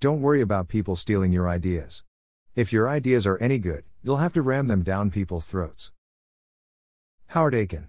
Don't worry about people stealing your ideas. If your ideas are any good, you'll have to ram them down people's throats. Howard Aiken